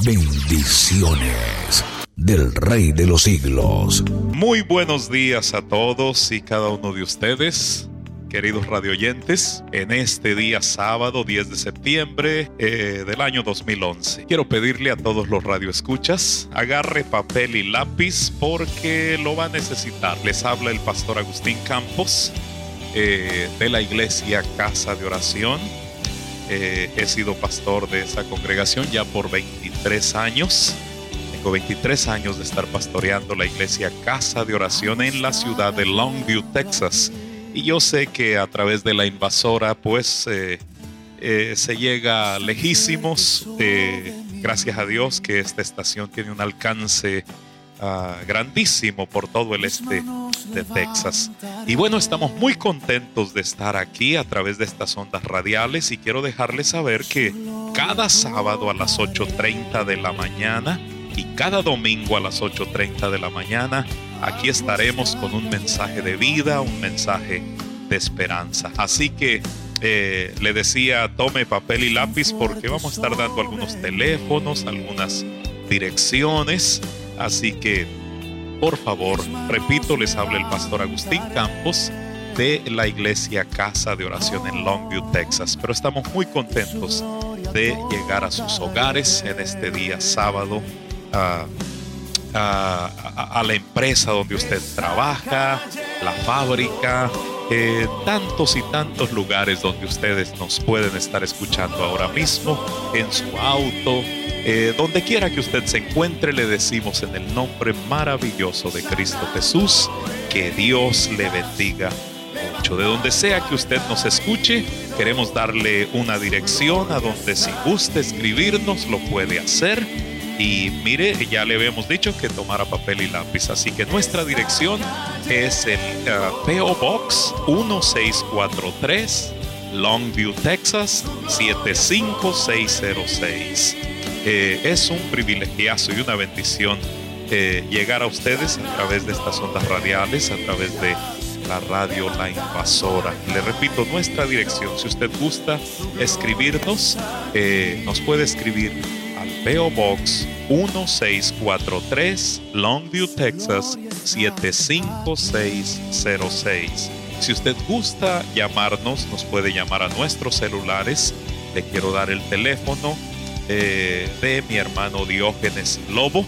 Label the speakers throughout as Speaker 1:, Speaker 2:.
Speaker 1: Bendiciones del Rey de los siglos.
Speaker 2: Muy buenos días a todos y cada uno de ustedes queridos radioyentes, en este día sábado 10 de septiembre eh, del año 2011. Quiero pedirle a todos los radioescuchas, agarre papel y lápiz porque lo va a necesitar. Les habla el pastor Agustín Campos eh, de la iglesia Casa de Oración. Eh, he sido pastor de esa congregación ya por 23 años. Tengo 23 años de estar pastoreando la iglesia Casa de Oración en la ciudad de Longview, Texas. Y yo sé que a través de la invasora, pues eh, eh, se llega lejísimos. Eh, gracias a Dios que esta estación tiene un alcance ah, grandísimo por todo el este de Texas. Y bueno, estamos muy contentos de estar aquí a través de estas ondas radiales y quiero dejarles saber que cada sábado a las 8.30 de la mañana y cada domingo a las 8.30 de la mañana aquí estaremos con un mensaje de vida, un mensaje de esperanza. Así que eh, le decía, tome papel y lápiz porque vamos a estar dando algunos teléfonos, algunas direcciones. Así que, por favor, repito, les habla el pastor Agustín Campos de la iglesia Casa de Oración en Longview, Texas. Pero estamos muy contentos de llegar a sus hogares en este día sábado. A, la empresa donde usted trabaja, la fábrica, eh, tantos y tantos lugares donde ustedes nos pueden estar escuchando ahora mismo, en su auto, eh, donde quiera que usted se encuentre, le decimos en el nombre maravilloso de Cristo Jesús, que Dios le bendiga mucho. De donde sea que usted nos escuche, queremos darle una dirección a donde si gusta escribirnos lo puede hacer y mire, ya le habíamos dicho que tomara papel y lápiz. Así que nuestra dirección es el uh, PO Box 1643, Longview, Texas 75606. Eh, es un privilegiazo y una bendición eh, llegar a ustedes a través de estas ondas radiales, a través de la radio La Invasora. Le repito, nuestra dirección, si usted gusta escribirnos, eh, nos puede escribir PO Box 1643, Longview, Texas 75606. Si usted gusta llamarnos, nos puede llamar a nuestros celulares. Le quiero dar el teléfono eh, de mi hermano Diógenes Lobo.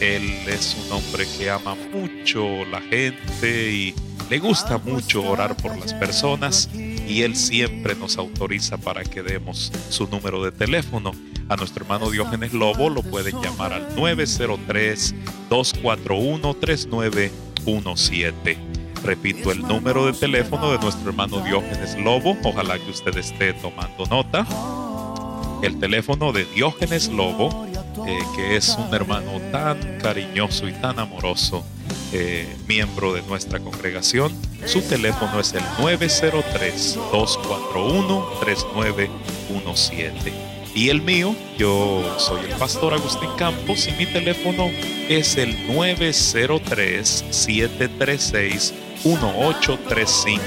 Speaker 2: Él es un hombre que ama mucho la gente y le gusta mucho orar por las personas y él siempre nos autoriza para que demos su número de teléfono. A nuestro hermano Diógenes Lobo lo pueden llamar al 903-241-3917. Repito el número de teléfono de nuestro hermano Diógenes Lobo. Ojalá que usted esté tomando nota. El teléfono de Diógenes Lobo, eh, que es un hermano tan cariñoso y tan amoroso, eh, miembro de nuestra congregación. Su teléfono es el 903-241-3917 y el mío. Yo soy el pastor Agustín Campos y mi teléfono es el 903-736-1835.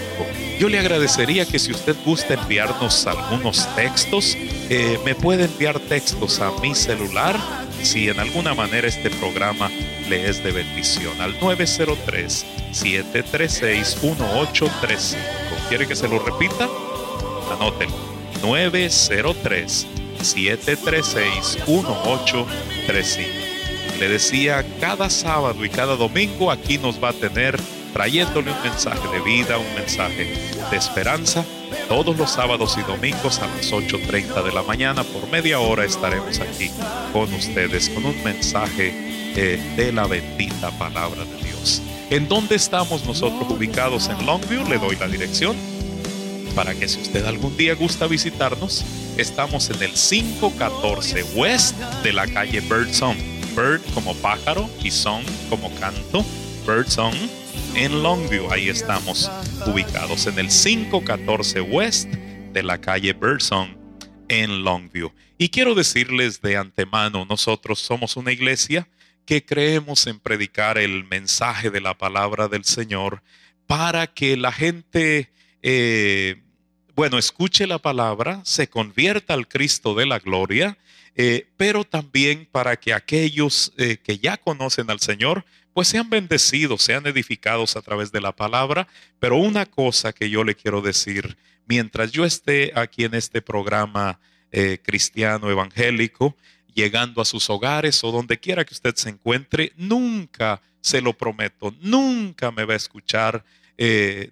Speaker 2: Yo le agradecería que si usted gusta enviarnos algunos textos, eh, me puede enviar textos a mi celular si en alguna manera este programa le es de bendición al 903-736-1835. ¿Quiere que se lo repita? Anótelo. 903 736-1835. Le decía, cada sábado y cada domingo aquí nos va a tener trayéndole un mensaje de vida, un mensaje de esperanza. Todos los sábados y domingos a las 8.30 de la mañana por media hora estaremos aquí con ustedes con un mensaje eh, de la bendita palabra de Dios. ¿En dónde estamos nosotros ubicados en Longview? Le doy la dirección para que si usted algún día gusta visitarnos, estamos en el 514 West de la calle Birdsong. Bird como pájaro y song como canto. Birdsong en Longview. Ahí estamos ubicados en el 514 West de la calle Birdsong en Longview. Y quiero decirles de antemano, nosotros somos una iglesia que creemos en predicar el mensaje de la palabra del Señor para que la gente eh, bueno, escuche la palabra, se convierta al Cristo de la gloria eh, pero también para que aquellos eh, que ya conocen al Señor, pues sean bendecidos, sean edificados a través de la palabra. Pero una cosa que yo le quiero decir, mientras yo esté aquí en este programa eh, cristiano evangélico, llegando a sus hogares o donde quiera que usted se encuentre, nunca, se lo prometo, nunca me va a escuchar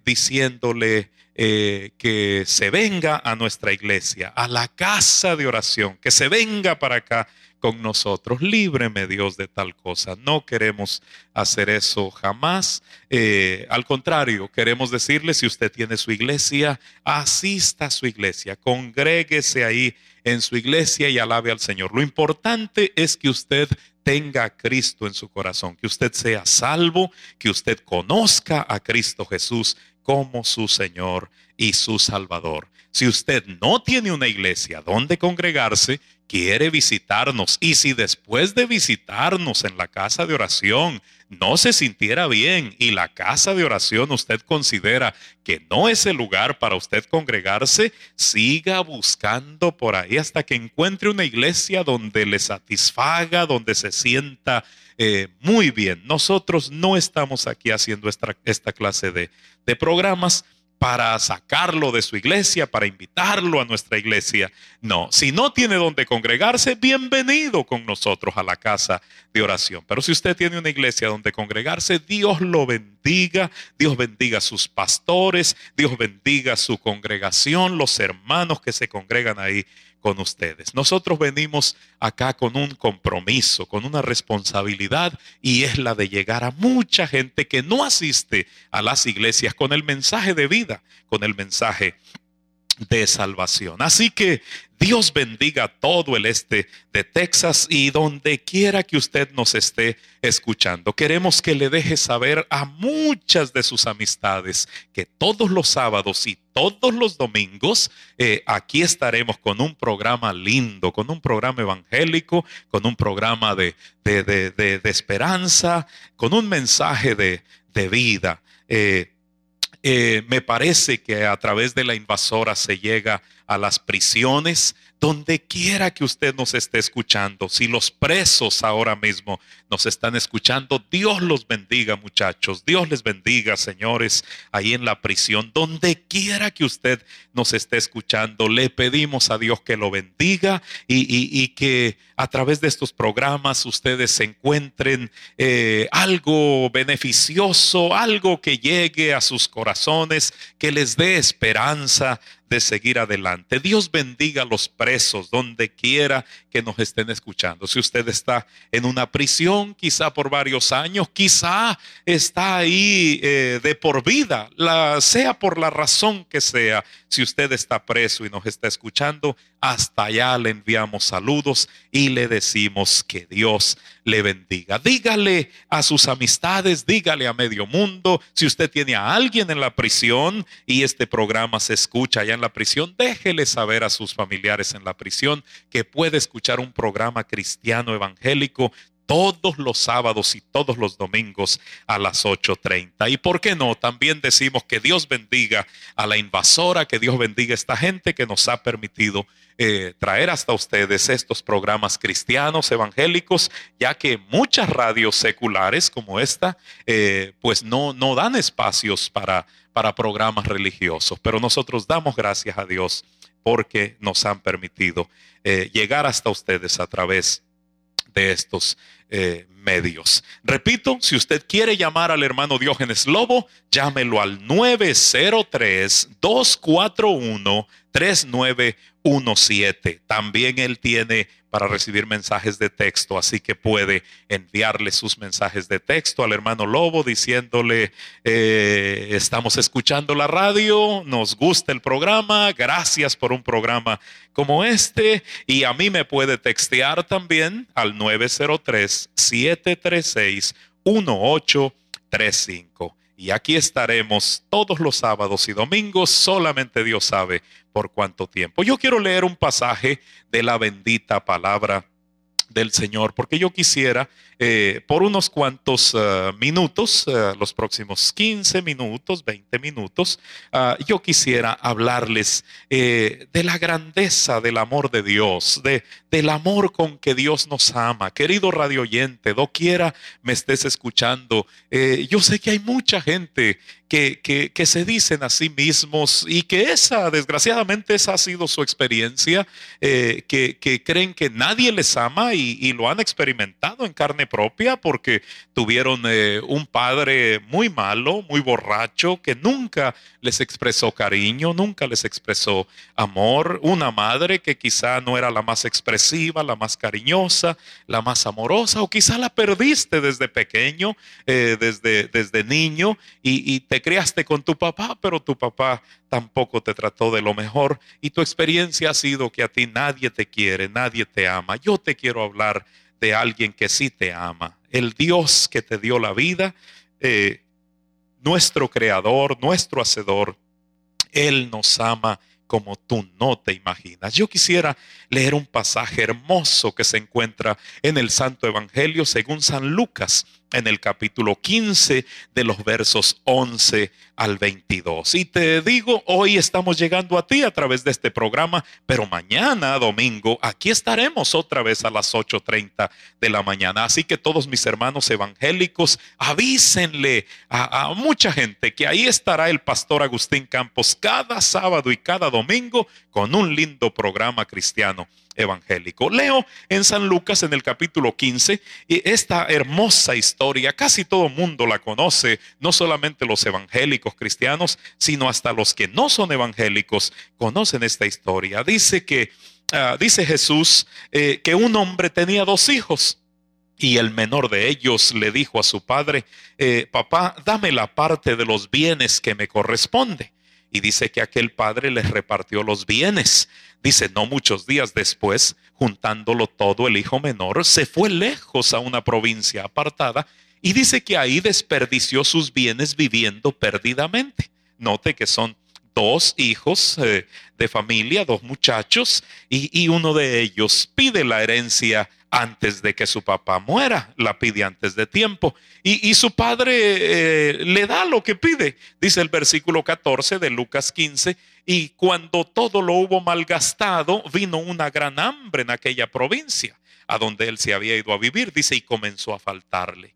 Speaker 2: diciéndole, eh, que se venga a nuestra iglesia, a la casa de oración, que se venga para acá con nosotros. Líbreme Dios de tal cosa. No queremos hacer eso jamás. Eh, al contrario, queremos decirle, si usted tiene su iglesia, asista a su iglesia, congréguese ahí en su iglesia y alabe al Señor. Lo importante es que usted tenga a Cristo en su corazón, que usted sea salvo, que usted conozca a Cristo Jesús como su Señor y su Salvador. Si usted no tiene una iglesia donde congregarse, quiere visitarnos y si después de visitarnos en la casa de oración no se sintiera bien y la casa de oración usted considera que no es el lugar para usted congregarse, siga buscando por ahí hasta que encuentre una iglesia donde le satisfaga, donde se sienta eh, muy bien. Nosotros no estamos aquí haciendo esta, clase de programas para sacarlo de su iglesia, para invitarlo a nuestra iglesia. No, si no tiene donde congregarse, bienvenido con nosotros a la casa de oración. Pero si usted tiene una iglesia donde congregarse, Dios lo bendiga, Dios bendiga a sus pastores, Dios bendiga su congregación, los hermanos que se congregan ahí con ustedes. Nosotros venimos acá con un compromiso, con una responsabilidad y es la de llegar a mucha gente que no asiste a las iglesias con el mensaje de vida, con el mensaje de salvación. Así que Dios bendiga todo el este de Texas y donde quiera que usted nos esté escuchando. Queremos que le deje saber a muchas de sus amistades que todos los sábados y todos los domingos eh, aquí estaremos con un programa lindo, con un programa evangélico, con un programa de, de, esperanza, con un mensaje de, vida. Eh, eh, me parece que a través de la invasora se llega a las prisiones, donde quiera que usted nos esté escuchando. Si los presos ahora mismo nos están escuchando, Dios los bendiga muchachos, Dios les bendiga señores ahí en la prisión, donde quiera que usted nos esté escuchando, le pedimos a Dios que lo bendiga y, que a través de estos programas ustedes encuentren eh, algo beneficioso, algo que llegue a sus corazones, que les dé esperanza de seguir adelante. Dios bendiga a los presos donde quiera que nos estén escuchando. Si usted está en una prisión, quizá por varios años, quizá está ahí eh, de por vida, la, sea por la razón que sea. Si usted está preso y nos está escuchando, hasta allá le enviamos saludos y le decimos que Dios le bendiga. Dígale a sus amistades, dígale a medio mundo. Si usted tiene a alguien en la prisión y este programa se escucha allá en la prisión, déjele saber a sus familiares en la prisión que puede escuchar un programa cristiano evangélico todos los sábados y todos los domingos a las 8.30. Y por qué no, también decimos que Dios bendiga a la invasora, que Dios bendiga a esta gente que nos ha permitido eh, traer hasta ustedes estos programas cristianos evangélicos, ya que muchas radios seculares como esta, eh, pues no, no dan espacios para, para programas religiosos, pero nosotros damos gracias a Dios porque nos han permitido eh, llegar hasta ustedes a través de estos medios. Repito, si usted quiere llamar al hermano Diógenes Lobo, llámelo al 903-241-3917. También él tiene para recibir mensajes de texto, así que puede enviarle sus mensajes de texto al hermano Lobo diciéndole, eh, estamos escuchando la radio, nos gusta el programa, gracias por un programa como este, y a mí me puede textear también al 903 736 1835. Y aquí estaremos todos los sábados y domingos, solamente Dios sabe por cuánto tiempo. Yo quiero leer un pasaje de la bendita palabra del Señor, porque yo quisiera eh, por unos cuantos uh, minutos, uh, los próximos 15 minutos, 20 minutos, uh, yo quisiera hablarles eh, de la grandeza del amor de Dios, de, del amor con que Dios nos ama. Querido radio oyente, doquiera me estés escuchando, eh, yo sé que hay mucha gente que, que, que, se dicen a sí mismos y que esa, desgraciadamente, esa ha sido su experiencia, eh, que, que, creen que nadie les ama y, y, lo han experimentado en propia porque tuvieron eh, un padre muy malo, muy borracho, que nunca les expresó cariño, nunca les expresó amor, una madre que quizá no era la más expresiva, la más cariñosa, la más amorosa, o quizá la perdiste desde pequeño, eh, desde, desde niño, y, y te criaste con tu papá, pero tu papá tampoco te trató de lo mejor y tu experiencia ha sido que a ti nadie te quiere, nadie te ama. Yo te quiero hablar de alguien que sí te ama, el Dios que te dio la vida, eh, nuestro creador, nuestro hacedor, Él nos ama como tú no te imaginas. Yo quisiera leer un pasaje hermoso que se encuentra en el Santo Evangelio según San Lucas, en el capítulo 15 de los versos 11 al 22. Y te digo, hoy estamos llegando a ti a través de este programa, pero mañana, domingo, aquí estaremos otra vez a las 8.30 de la mañana. Así que todos mis hermanos evangélicos, avísenle a, a mucha gente que ahí estará el pastor Agustín Campos cada sábado y cada domingo con un lindo programa cristiano evangélico. Leo en San Lucas en el capítulo 15 y esta hermosa historia, casi todo mundo la conoce, no solamente los evangélicos cristianos, sino hasta los que no son evangélicos conocen esta historia. Dice que, uh, dice Jesús eh, que un hombre tenía dos hijos. Y el menor de ellos le dijo a su padre, eh, papá, dame la parte de los bienes que me corresponde. Y dice que aquel padre les repartió los bienes. Dice, no muchos días después, juntándolo todo, el hijo menor se fue lejos a una provincia apartada y dice que ahí desperdició sus bienes viviendo perdidamente. Note que son dos hijos eh, de familia, dos muchachos, y, uno de ellos pide la herencia antes de que su papá muera, la pide antes de tiempo. Y, y su padre eh, le da lo que pide, dice el versículo 14 de Lucas 15, y cuando todo lo hubo malgastado, vino una gran hambre en aquella provincia, a donde él se había ido a vivir, dice, y comenzó a faltarle.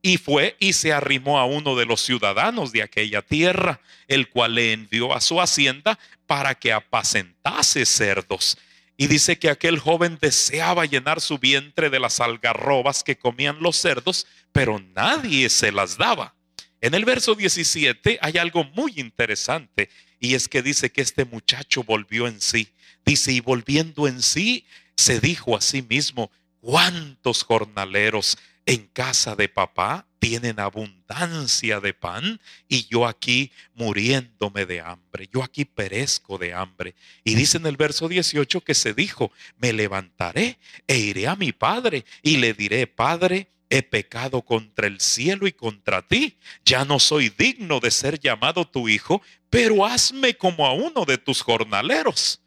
Speaker 2: Y fue y se arrimó a uno de los ciudadanos de aquella tierra, el cual le envió a su hacienda para que apacentase cerdos. Y dice que aquel joven deseaba llenar su vientre de las algarrobas que comían los cerdos, pero nadie se las daba. En el verso 17 hay algo muy interesante y es que dice que este muchacho volvió en sí. Dice, y volviendo en sí, se dijo a sí mismo, ¿cuántos jornaleros en casa de papá tienen abundancia de pan y yo aquí muriéndome de hambre, yo aquí perezco de hambre. Y dice en el verso 18 que se dijo, me levantaré e iré a mi padre y le diré, Padre, he pecado contra el cielo y contra ti, ya no soy digno de ser llamado tu hijo, pero hazme como a uno de tus jornaleros.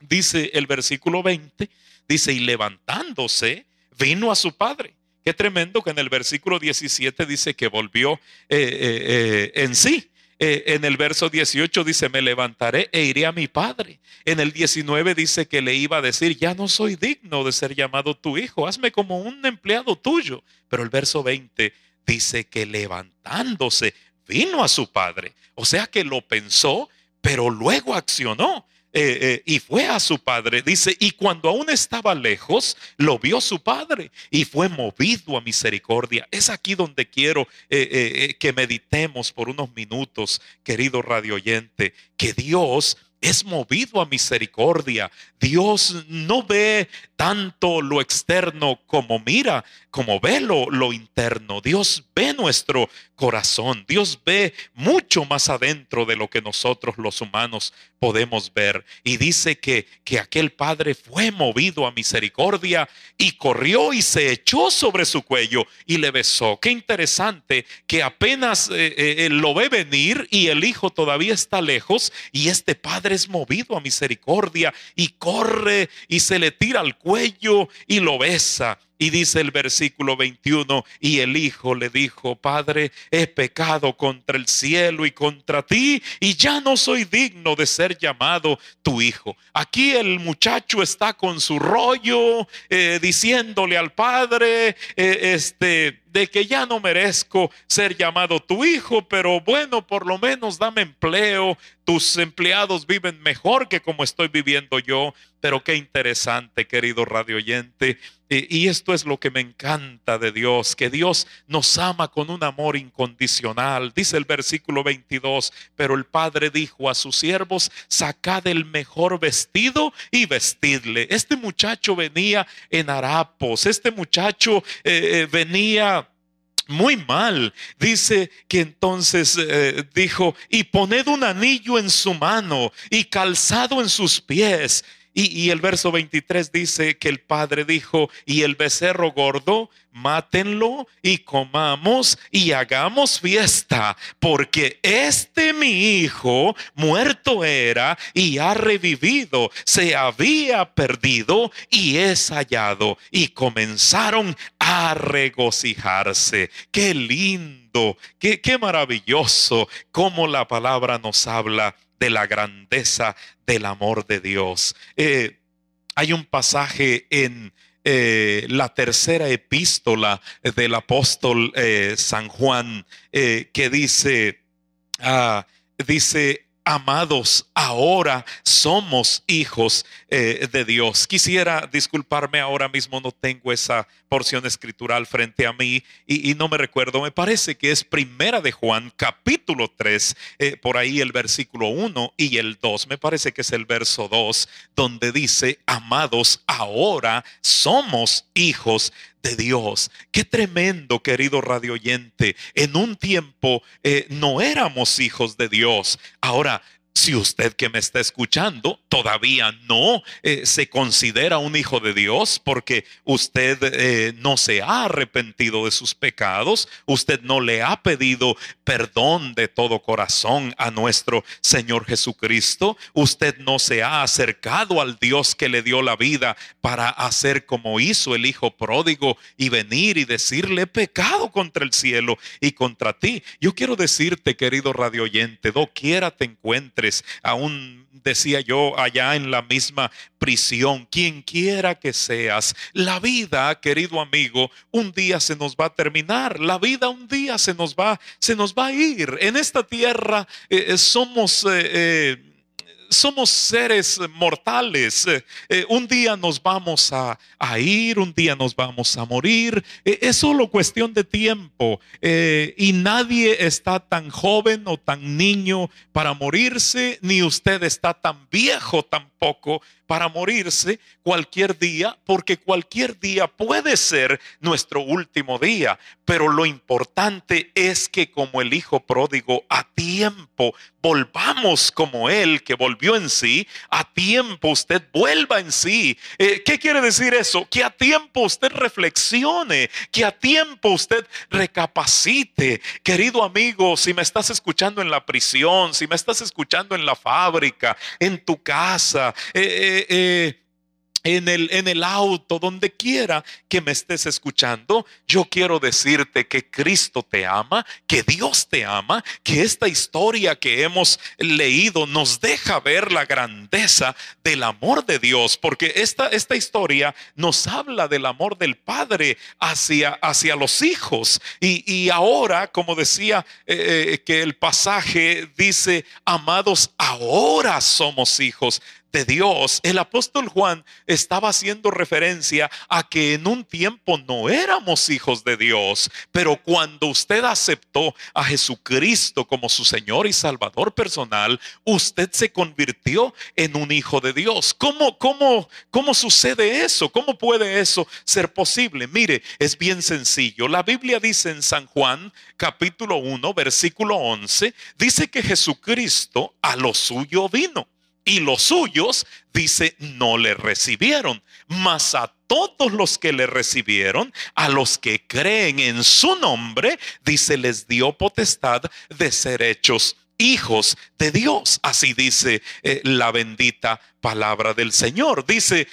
Speaker 2: Dice el versículo 20, dice, y levantándose, vino a su padre. Qué tremendo que en el versículo 17 dice que volvió eh, eh, eh, en sí. en el verso 18 dice, me levantaré e iré a mi padre. En el 19 dice que le iba a decir, ya no soy digno de ser llamado tu hijo, hazme como un empleado tuyo. Pero el verso 20 dice que levantándose vino a su padre. O sea que lo pensó, pero luego accionó. Eh, eh, y fue a su padre, dice, y cuando aún estaba lejos, lo vio su padre y fue movido a misericordia. Es aquí donde quiero eh, que meditemos por unos minutos, querido radio oyente, que Dios es movido a misericordia. Dios no ve tanto lo externo como mira, como ve lo, interno. Dios ve nuestro corazón. Dios ve mucho más adentro de lo que nosotros los humanos podemos ver. Y dice que, que aquel padre fue movido a misericordia y corrió y se echó sobre su cuello y le besó. Qué interesante que apenas eh, eh, lo ve venir y el hijo todavía está lejos y este padre es movido a misericordia y corre y se le tira al cuello cuello y lo besa. Y dice el versículo 21, y el hijo le dijo, Padre, he pecado contra el cielo y contra ti, y ya no soy digno de ser llamado tu hijo. Aquí el muchacho está con su rollo, eh, diciéndole al padre, eh, este, de que ya no merezco ser llamado tu hijo, pero bueno, por lo menos dame empleo, tus empleados viven mejor que como estoy viviendo yo. Pero qué interesante, querido radio oyente. Y esto es lo que me encanta de Dios, que Dios nos ama con un amor incondicional. Dice el versículo 22, pero el Padre dijo a sus siervos, sacad el mejor vestido y vestidle. Este muchacho venía en harapos, este muchacho eh, eh, venía muy mal. Dice que entonces eh, dijo, y poned un anillo en su mano y calzado en sus pies. Y, el verso 23 dice que el padre dijo, y el becerro gordo, mátenlo y comamos y hagamos fiesta, porque este mi hijo muerto era y ha revivido, se había perdido y es hallado. Y comenzaron a regocijarse. Qué lindo, qué, qué maravilloso cómo la palabra nos habla de la grandeza del amor de Dios. Eh, hay un pasaje en eh, la tercera epístola del apóstol eh, San Juan que dice, ah, dice, amados, ahora somos hijos eh, de Dios. Quisiera disculparme ahora mismo, no tengo esa porción escritural frente a mí y, no me recuerdo, me parece que es primera de Juan, capítulo 3, eh, por ahí el versículo 1 y el 2, me parece que es el verso 2, donde dice, amados, ahora somos hijos de Dios. Qué tremendo, querido radio oyente. En un tiempo eh, no éramos hijos de Dios. Ahora si usted que me está escuchando todavía no eh, se considera un hijo de Dios porque usted eh, no se ha arrepentido de sus pecados, usted no le ha pedido perdón de todo corazón a nuestro Señor Jesucristo, usted no se ha acercado al Dios que le dio la vida para hacer como hizo el Hijo pródigo y venir y decirle pecado contra el cielo y contra ti. Yo quiero decirte, querido radio oyente, doquiera te encuentres, aún decía yo allá en la misma prisión, quien quiera que seas, la vida, querido amigo, un día se nos va a terminar, la vida un día se nos va, se nos va a ir. En esta tierra eh, eh, somos eh, somos seres mortales. Eh, eh, un día nos vamos a, ir, un día nos vamos a morir. Eh, es solo cuestión de tiempo. y nadie está tan joven o tan niño para morirse, ni usted está tan viejo tampoco para morirse cualquier día, porque cualquier día puede ser nuestro último día. Pero lo importante es que como el Hijo pródigo, a tiempo volvamos como Él que volvió en sí, a tiempo usted vuelva en sí. Eh, ¿Qué quiere decir eso? Que a tiempo usted reflexione, que a tiempo usted recapacite. Querido amigo, si me estás escuchando en la prisión, si me estás escuchando en la fábrica, en tu casa, eh, eh, en el, en el auto, donde quiera que me estés escuchando, yo quiero decirte que Cristo te ama, que Dios te ama, que esta historia que hemos leído nos deja ver la grandeza del amor de Dios, porque esta, esta historia nos habla del amor del Padre hacia, hacia los hijos. Y, ahora, como decía eh, eh, que el pasaje dice, amados, ahora somos hijos de Dios, el apóstol Juan estaba haciendo referencia a que en un tiempo no éramos hijos de Dios, pero cuando usted aceptó a Jesucristo como su Señor y Salvador personal, usted se convirtió en un hijo de Dios. ¿Cómo, cómo, cómo sucede eso? ¿Cómo puede eso ser posible? Mire, es bien sencillo. La Biblia dice en San Juan capítulo 1, versículo 11, dice que Jesucristo a lo suyo vino y los suyos, dice, no le recibieron. Mas a todos los que le recibieron, a los que creen en su nombre, dice, les dio potestad de ser hechos hijos de Dios. Así dice eh, la bendita palabra del Señor. Dice,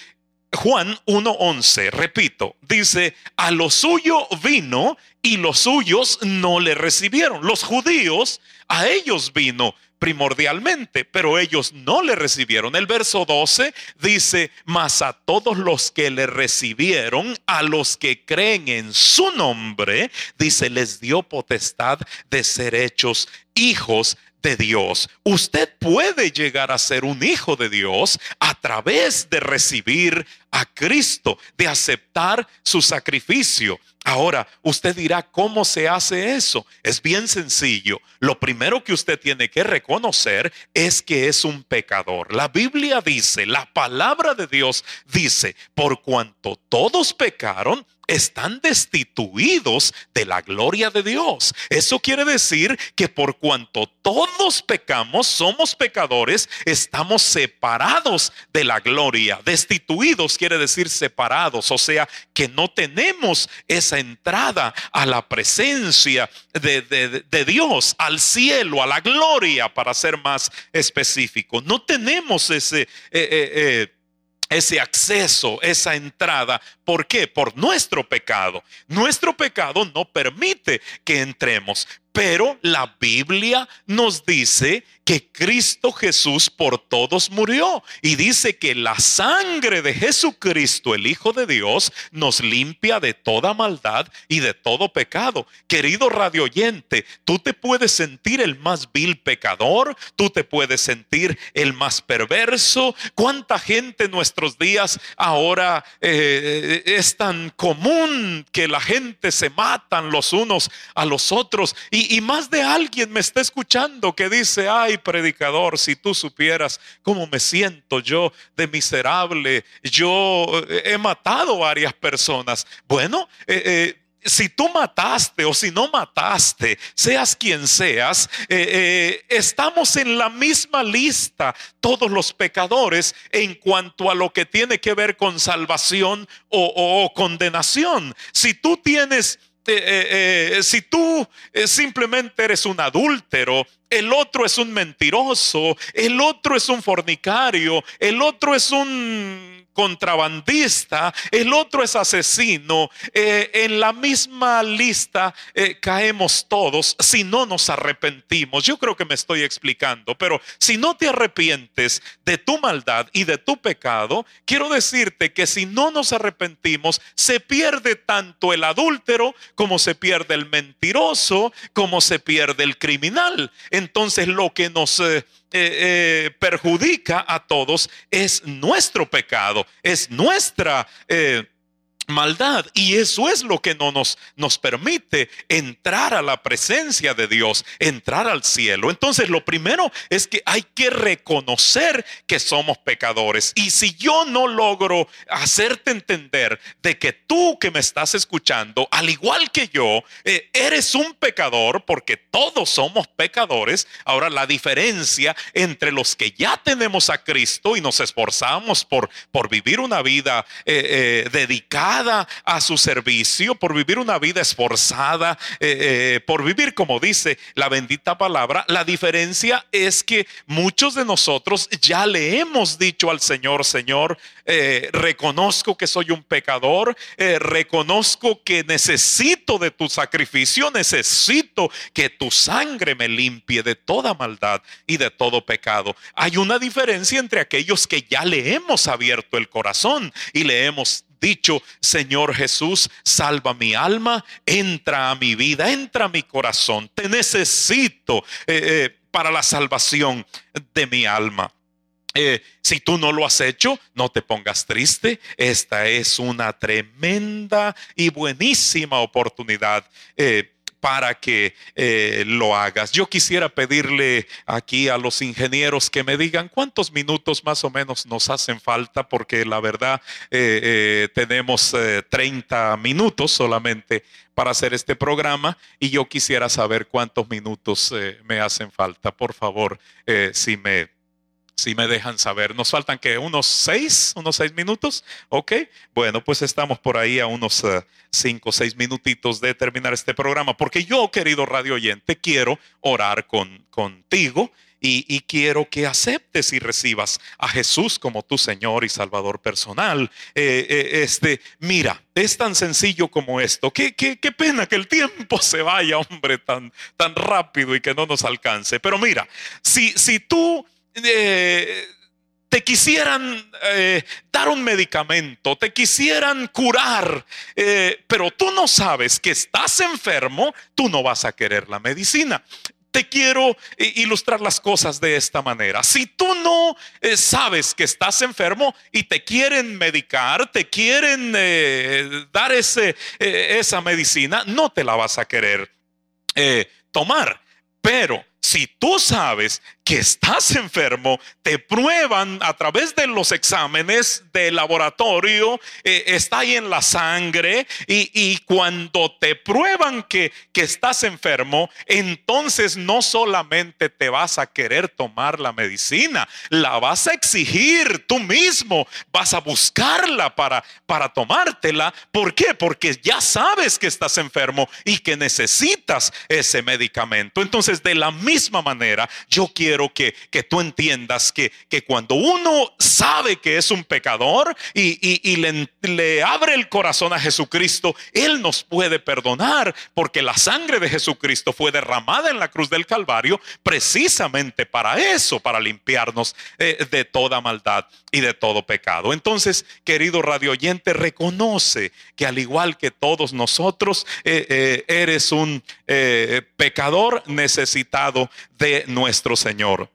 Speaker 2: Juan 1.11, repito, dice, a lo suyo vino y los suyos no le recibieron. Los judíos, a ellos vino primordialmente, pero ellos no le recibieron. El verso 12 dice, mas a todos los que le recibieron, a los que creen en su nombre, dice, les dio potestad de ser hechos hijos de Dios. Usted puede llegar a ser un hijo de Dios a través de recibir a Cristo, de aceptar su sacrificio. Ahora, usted dirá, ¿cómo se hace eso? Es bien sencillo. Lo primero que usted tiene que reconocer es que es un pecador. La Biblia dice, la palabra de Dios dice, por cuanto todos pecaron, están destituidos de la gloria de Dios. Eso quiere decir que por cuanto todos pecamos, somos pecadores, estamos separados de la gloria. Destituidos quiere decir separados, o sea, que no tenemos esa entrada a la presencia de, Dios, al cielo, a la gloria, para ser más específico. No tenemos ese... Eh, eh, eh, ese acceso, esa entrada. ¿Por qué? Por nuestro pecado. Nuestro pecado no permite que entremos. Pero la Biblia nos dice que Cristo Jesús por todos murió y dice que la sangre de Jesucristo, el Hijo de Dios, nos limpia de toda maldad y de todo pecado. Querido radioyente, tú te puedes sentir el más vil pecador, tú te puedes sentir el más perverso. ¿Cuánta gente en nuestros días ahora eh, es tan común que la gente se matan los unos a los otros y y, más de alguien me está escuchando que dice, ay predicador, si tú supieras cómo me siento yo de miserable, yo eh, he matado varias personas. Bueno, eh, eh, si tú mataste o si no mataste, seas quien seas, estamos en la misma lista, todos los pecadores, en cuanto a lo que tiene que ver con salvación o condenación. Si tú tienes si tú simplemente eres un adúltero, el otro es un mentiroso, el otro es un fornicario, el otro es un contrabandista, el otro es asesino. Eh, en la misma lista eh, caemos todos si no nos arrepentimos. Yo creo que me estoy explicando, pero si no te arrepientes de tu maldad y de tu pecado, quiero decirte que si no nos arrepentimos, se pierde tanto el adúltero como se pierde el mentiroso, como se pierde el criminal. Entonces lo que nos... Eh, eh, eh, perjudica a todos es nuestro pecado, es nuestra... Eh, maldad. Y eso es lo que no nos, nos permite entrar a la presencia de Dios, entrar al cielo. Entonces lo primero es que hay que reconocer que somos pecadores. Y si yo no logro hacerte entender de que tú que me estás escuchando, al igual que yo, eh, eres un pecador, porque todos somos pecadores, ahora la diferencia entre los que ya tenemos a Cristo y nos esforzamos por, por vivir una vida eh, eh, dedicada, a su servicio, por vivir una vida esforzada, eh, eh, por vivir como dice la bendita palabra. La diferencia es que muchos de nosotros ya le hemos dicho al Señor, Señor, eh, reconozco que soy un pecador, reconozco que necesito de tu sacrificio, necesito que tu sangre me limpie de toda maldad y de todo pecado. Hay una diferencia entre aquellos que ya le hemos abierto el corazón y le hemos dicho, Señor Jesús, salva mi alma, entra a mi vida, entra a mi corazón, te necesito eh, eh, para la salvación de mi alma. Eh, si tú no lo has hecho, no te pongas triste. Esta es una tremenda y buenísima oportunidad para que eh, lo hagas. Yo quisiera pedirle aquí a los ingenieros que me digan cuántos minutos más o menos nos hacen falta, porque la verdad eh, eh, tenemos 30 minutos solamente para hacer este programa y yo quisiera saber cuántos minutos me hacen falta. Por favor, si me si me dejan saber. Nos faltan que unos seis, unos seis minutos. Ok, bueno, pues estamos por ahí a unos eh, cinco seis minutitos de terminar este programa, porque yo, querido radio oyente, quiero orar con, contigo y, quiero que aceptes y recibas a Jesús como tu Señor y Salvador personal. Eh, eh, este, mira, es tan sencillo como esto. Qué, qué, qué, pena que el tiempo se vaya, hombre, tan, tan rápido y que no nos alcance. Pero mira, si, si tú... Eh, te quisieran dar un medicamento, te quisieran curar, pero tú no sabes que estás enfermo, tú no vas a querer la medicina te quiero eh, ilustrar las cosas de esta manera. Si tú no eh, sabes que estás enfermo y te quieren medicar, te quieren eh, dar ese, esa medicina, no te la vas a querer tomar. Pero si tú sabes que estás enfermo, te prueban a través de los exámenes de laboratorio, eh, está ahí en la sangre, y, cuando te prueban que, que estás enfermo, entonces no solamente te vas a querer tomar la medicina, la vas a exigir tú mismo, vas a buscarla para, para tomártela. ¿Por qué? Porque ya sabes que estás enfermo y que necesitas ese medicamento. Entonces, de la misma manera, yo quiero que, que tú entiendas que, que, cuando uno sabe que es un pecador y, le, le abre el corazón a Jesucristo, Él nos puede perdonar porque la sangre de Jesucristo fue derramada en la cruz del Calvario precisamente para eso, para limpiarnos eh, de toda maldad y de todo pecado. Entonces, querido radio oyente, reconoce que al igual que todos nosotros, eh, eh, eres un pecador necesitado de nuestro Señor.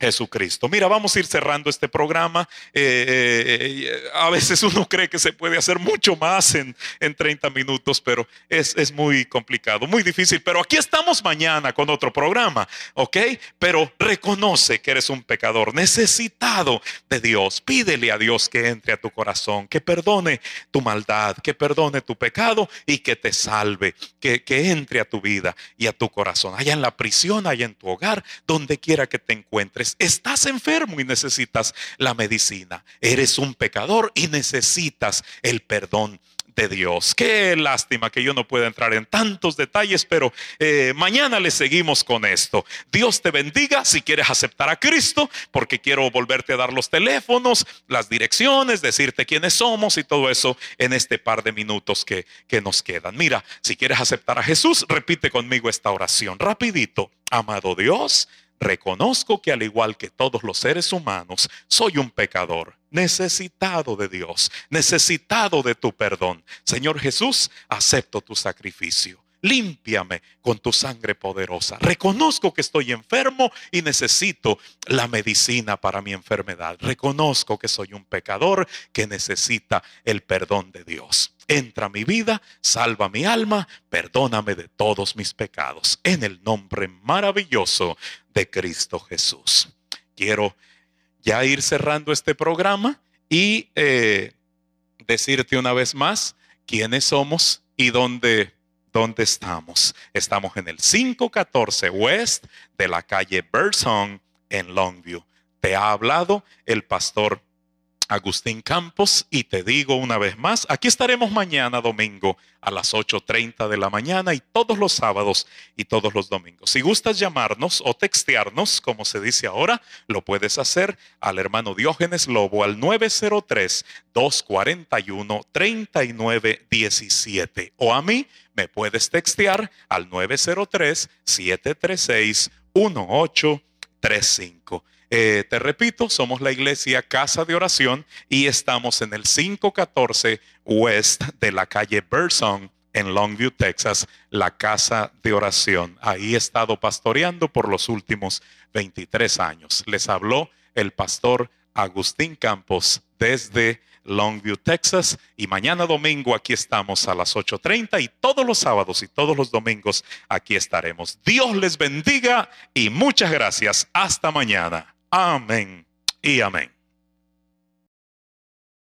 Speaker 2: Jesucristo. Mira, vamos a ir cerrando este programa. Eh, eh, eh, a veces uno cree que se puede hacer mucho más en, en 30 minutos, pero es, es, muy complicado, muy difícil. Pero aquí estamos mañana con otro programa, ¿ok? Pero reconoce que eres un pecador necesitado de Dios. Pídele a Dios que entre a tu corazón, que perdone tu maldad, que perdone tu pecado y que te salve, que, que entre a tu vida y a tu corazón, allá en la prisión, allá en tu hogar, donde quiera que te encuentres Estás enfermo y necesitas la medicina. Eres un pecador y necesitas el perdón de Dios. Qué lástima que yo no pueda entrar en tantos detalles, pero eh, mañana le seguimos con esto. Dios te bendiga si quieres aceptar a Cristo, porque quiero volverte a dar los teléfonos, las direcciones, decirte quiénes somos y todo eso en este par de minutos que, que nos quedan. Mira, si quieres aceptar a Jesús, repite conmigo esta oración rapidito. Amado Dios, Reconozco que al igual que todos los seres humanos, soy un pecador, necesitado de Dios, necesitado de tu perdón. Señor Jesús, acepto tu sacrificio. Límpiame con tu sangre poderosa. Reconozco que estoy enfermo y necesito la medicina para mi enfermedad. Reconozco que soy un pecador que necesita el perdón de Dios. Entra a mi vida, salva mi alma, perdóname de todos mis pecados. En el nombre maravilloso de Cristo Jesús. Quiero ya ir cerrando este programa y eh, decirte una vez más quiénes somos y dónde, dónde estamos. Estamos en el 514 West de la calle Birdsong en Longview. Te ha hablado el pastor Agustín Campos y te digo una vez más, aquí estaremos mañana domingo a las 8.30 de la mañana y todos los sábados y todos los domingos. Si gustas llamarnos o textearnos, como se dice ahora, lo puedes hacer al hermano Diógenes Lobo al 903-241-3917 o a mí me puedes textear al 903-736-1835. Eh, te repito, somos la iglesia Casa de Oración y estamos en el 514 West de la calle Birdsong en Longview, Texas, la Casa de Oración. Ahí he estado pastoreando por los últimos 23 años. Les habló el pastor Agustín Campos desde Longview, Texas. Y mañana domingo aquí estamos a las 8.30 y todos los sábados y todos los domingos aquí estaremos. Dios les bendiga y muchas gracias. Hasta mañana. Amén y amén.